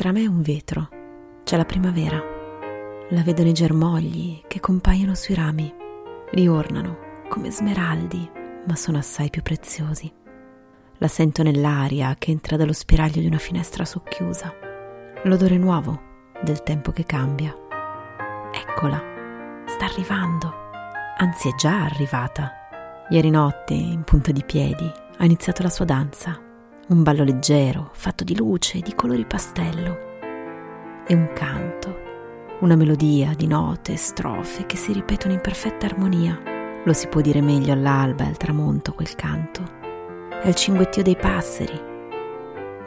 Tra me e un vetro c'è la primavera. La vedo nei germogli che compaiono sui rami. Riornano come smeraldi, ma sono assai più preziosi. La sento nell'aria che entra dallo spiraglio di una finestra socchiusa. L'odore nuovo del tempo che cambia. Eccola, sta arrivando. Anzi, è già arrivata. Ieri notte, in punta di piedi, ha iniziato la sua danza. Un ballo leggero, fatto di luce e di colori pastello. E un canto, una melodia di note e strofe che si ripetono in perfetta armonia. Lo si può dire meglio all'alba e al tramonto quel canto. È il cinguettio dei passeri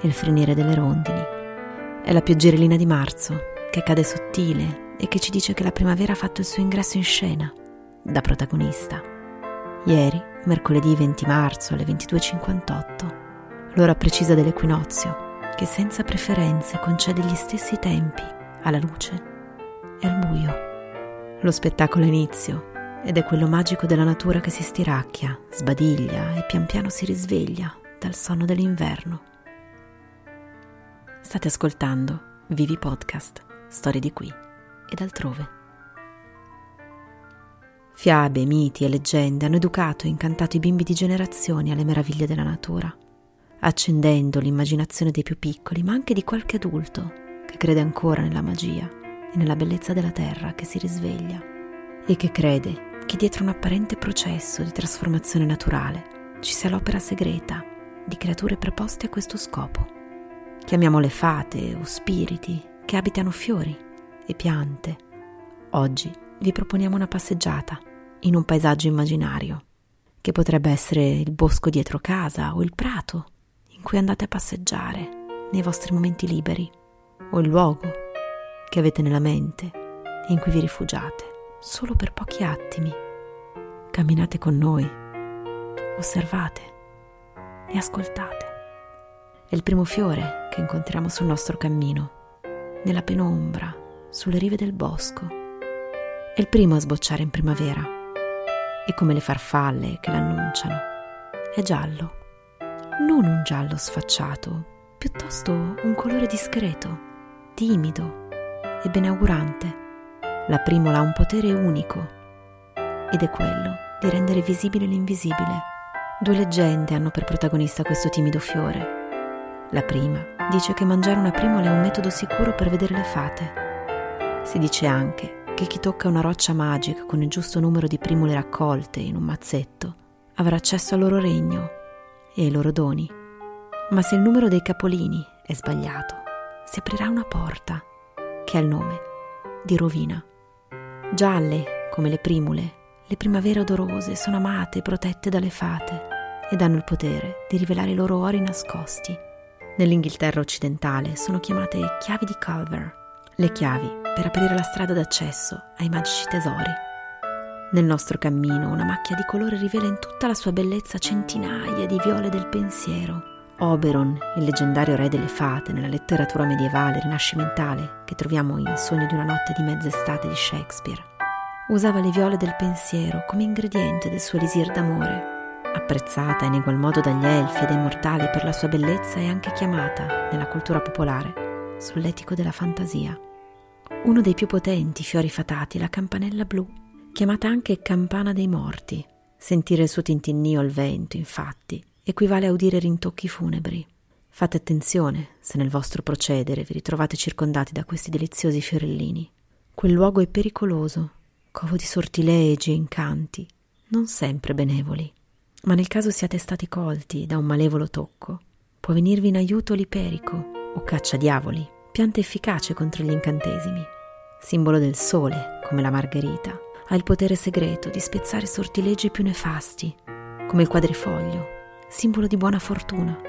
e il frenire delle rondini. È la pioggerellina di marzo che cade sottile e che ci dice che la primavera ha fatto il suo ingresso in scena, da protagonista. Ieri, mercoledì 20 marzo alle 22.58, l'ora precisa dell'equinozio, che senza preferenze concede gli stessi tempi alla luce e al buio. Lo spettacolo inizio ed è quello magico della natura che si stiracchia, sbadiglia e pian piano si risveglia dal sonno dell'inverno. State ascoltando Vivi Podcast, storie di qui ed altrove. Fiabe, miti e leggende hanno educato e incantato i bimbi di generazioni alle meraviglie della natura, accendendo l'immaginazione dei più piccoli, ma anche di qualche adulto che crede ancora nella magia e nella bellezza della terra che si risveglia e che crede che dietro un apparente processo di trasformazione naturale ci sia l'opera segreta di creature preposte a questo scopo. Chiamiamole fate o spiriti che abitano fiori e piante. Oggi vi proponiamo una passeggiata in un paesaggio immaginario, che potrebbe essere il bosco dietro casa o il prato in cui andate a passeggiare nei vostri momenti liberi, o il luogo che avete nella mente e in cui vi rifugiate solo per pochi attimi. Camminate con noi, osservate e ascoltate. È il primo fiore che incontriamo sul nostro cammino, nella penombra, sulle rive del bosco. È il primo a sbocciare in primavera e come le farfalle che l'annunciano. È giallo, non un giallo sfacciato, piuttosto un colore discreto, timido e beneaugurante la primola ha un potere unico ed è quello di rendere visibile l'invisibile. Due leggende hanno per protagonista questo timido fiore. La prima dice che mangiare una primola è un metodo sicuro per vedere le fate. Si dice anche che chi tocca una roccia magica con il giusto numero di primole raccolte in un mazzetto avrà accesso al loro regno e ai loro doni. Ma se il numero dei capolini è sbagliato, si aprirà una porta che ha il nome di rovina. Gialle come le primule, le primavere odorose sono amate e protette dalle fate ed hanno il potere di rivelare i loro ori nascosti. Nell'Inghilterra occidentale sono chiamate chiavi di Culver, le chiavi per aprire la strada d'accesso ai magici tesori. Nel nostro cammino una macchia di colore rivela in tutta la sua bellezza centinaia di viole del pensiero. Oberon, il leggendario re delle fate nella letteratura medievale rinascimentale che troviamo in Sogno di una notte di mezz'estate di Shakespeare, usava le viole del pensiero come ingrediente del suo elisir d'amore. Apprezzata in egual modo dagli elfi e dai mortali per la sua bellezza è anche chiamata, nella cultura popolare, solletico della fantasia. Uno dei più potenti fiori fatati è la campanella blu, chiamata anche campana dei morti. Sentire il suo tintinnio al vento, infatti, equivale a udire rintocchi funebri. Fate attenzione se nel vostro procedere vi ritrovate circondati da questi deliziosi fiorellini. Quel luogo è pericoloso covo di sortilegi e incanti, non sempre benevoli. Ma nel caso siate stati colti da un malevolo tocco, può venirvi in aiuto l'iperico o cacciadiavoli, pianta efficace contro gli incantesimi. Simbolo del sole, come la margherita, ha il potere segreto di spezzare sortilegi più nefasti, come il quadrifoglio, simbolo di buona fortuna.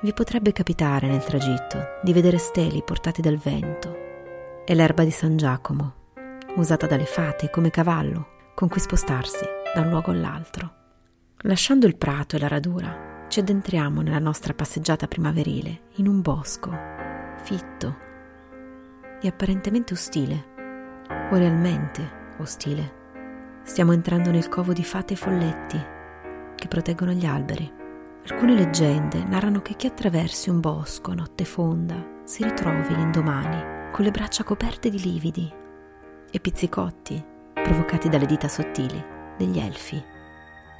Vi potrebbe capitare nel tragitto di vedere steli portati dal vento e l'erba di San Giacomo, usata dalle fate come cavallo con cui spostarsi da un luogo all'altro. Lasciando il prato e la radura, ci addentriamo nella nostra passeggiata primaverile in un bosco fitto e apparentemente ostile, o realmente ostile. Stiamo entrando nel covo di fate e folletti che proteggono gli alberi. Alcune leggende narrano che chi attraversi un bosco a notte fonda si ritrovi l'indomani con le braccia coperte di lividi e pizzicotti provocati dalle dita sottili degli elfi.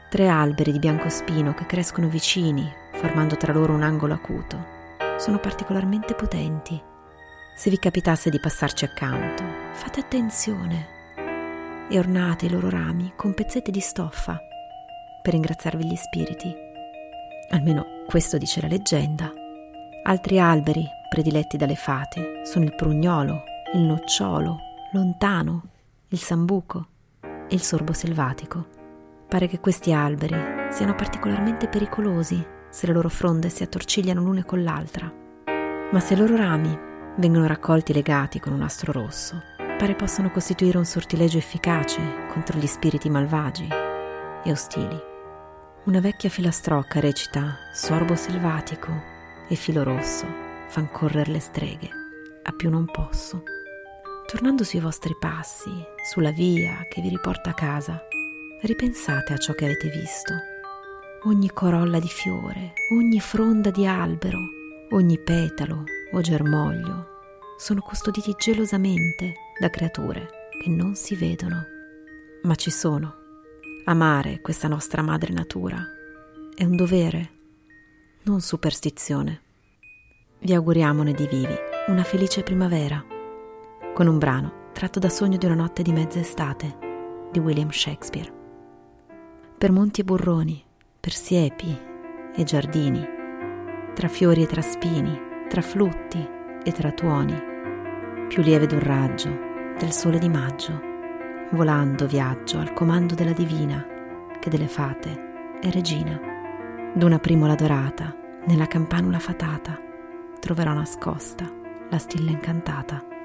Tre alberi di biancospino che crescono vicini, formando tra loro un angolo acuto, sono particolarmente potenti. Se vi capitasse di passarci accanto, fate attenzione e ornate i loro rami con pezzetti di stoffa per ringraziarvi gli spiriti. Almeno questo dice la leggenda. Altri alberi prediletti dalle fate sono il prugnolo, il nocciolo, lontano, il sambuco e il sorbo selvatico. Pare che questi alberi siano particolarmente pericolosi se le loro fronde si attorcigliano l'una con l'altra. Ma se i loro rami vengono raccolti legati con un nastro rosso, pare possano costituire un sortilegio efficace contro gli spiriti malvagi e ostili. Una vecchia filastrocca recita Sorbo selvatico e filo rosso fan correre le streghe, a più non posso. Tornando sui vostri passi, sulla via che vi riporta a casa, ripensate a ciò che avete visto. Ogni corolla di fiore, ogni fronda di albero, ogni petalo o germoglio sono custoditi gelosamente da creature che non si vedono, ma ci sono. Amare questa nostra madre natura è un dovere, non superstizione. Vi auguriamone di vivi una felice primavera, con un brano tratto da Sogno di una notte di mezza estate di William Shakespeare. Per monti e burroni, per siepi e giardini, tra fiori e tra spini, tra flutti e tra tuoni, più lieve d'un raggio del sole di maggio, volando viaggio al comando della divina, che delle fate è regina. D'una primola dorata, nella campanula fatata, troverò nascosta la stilla incantata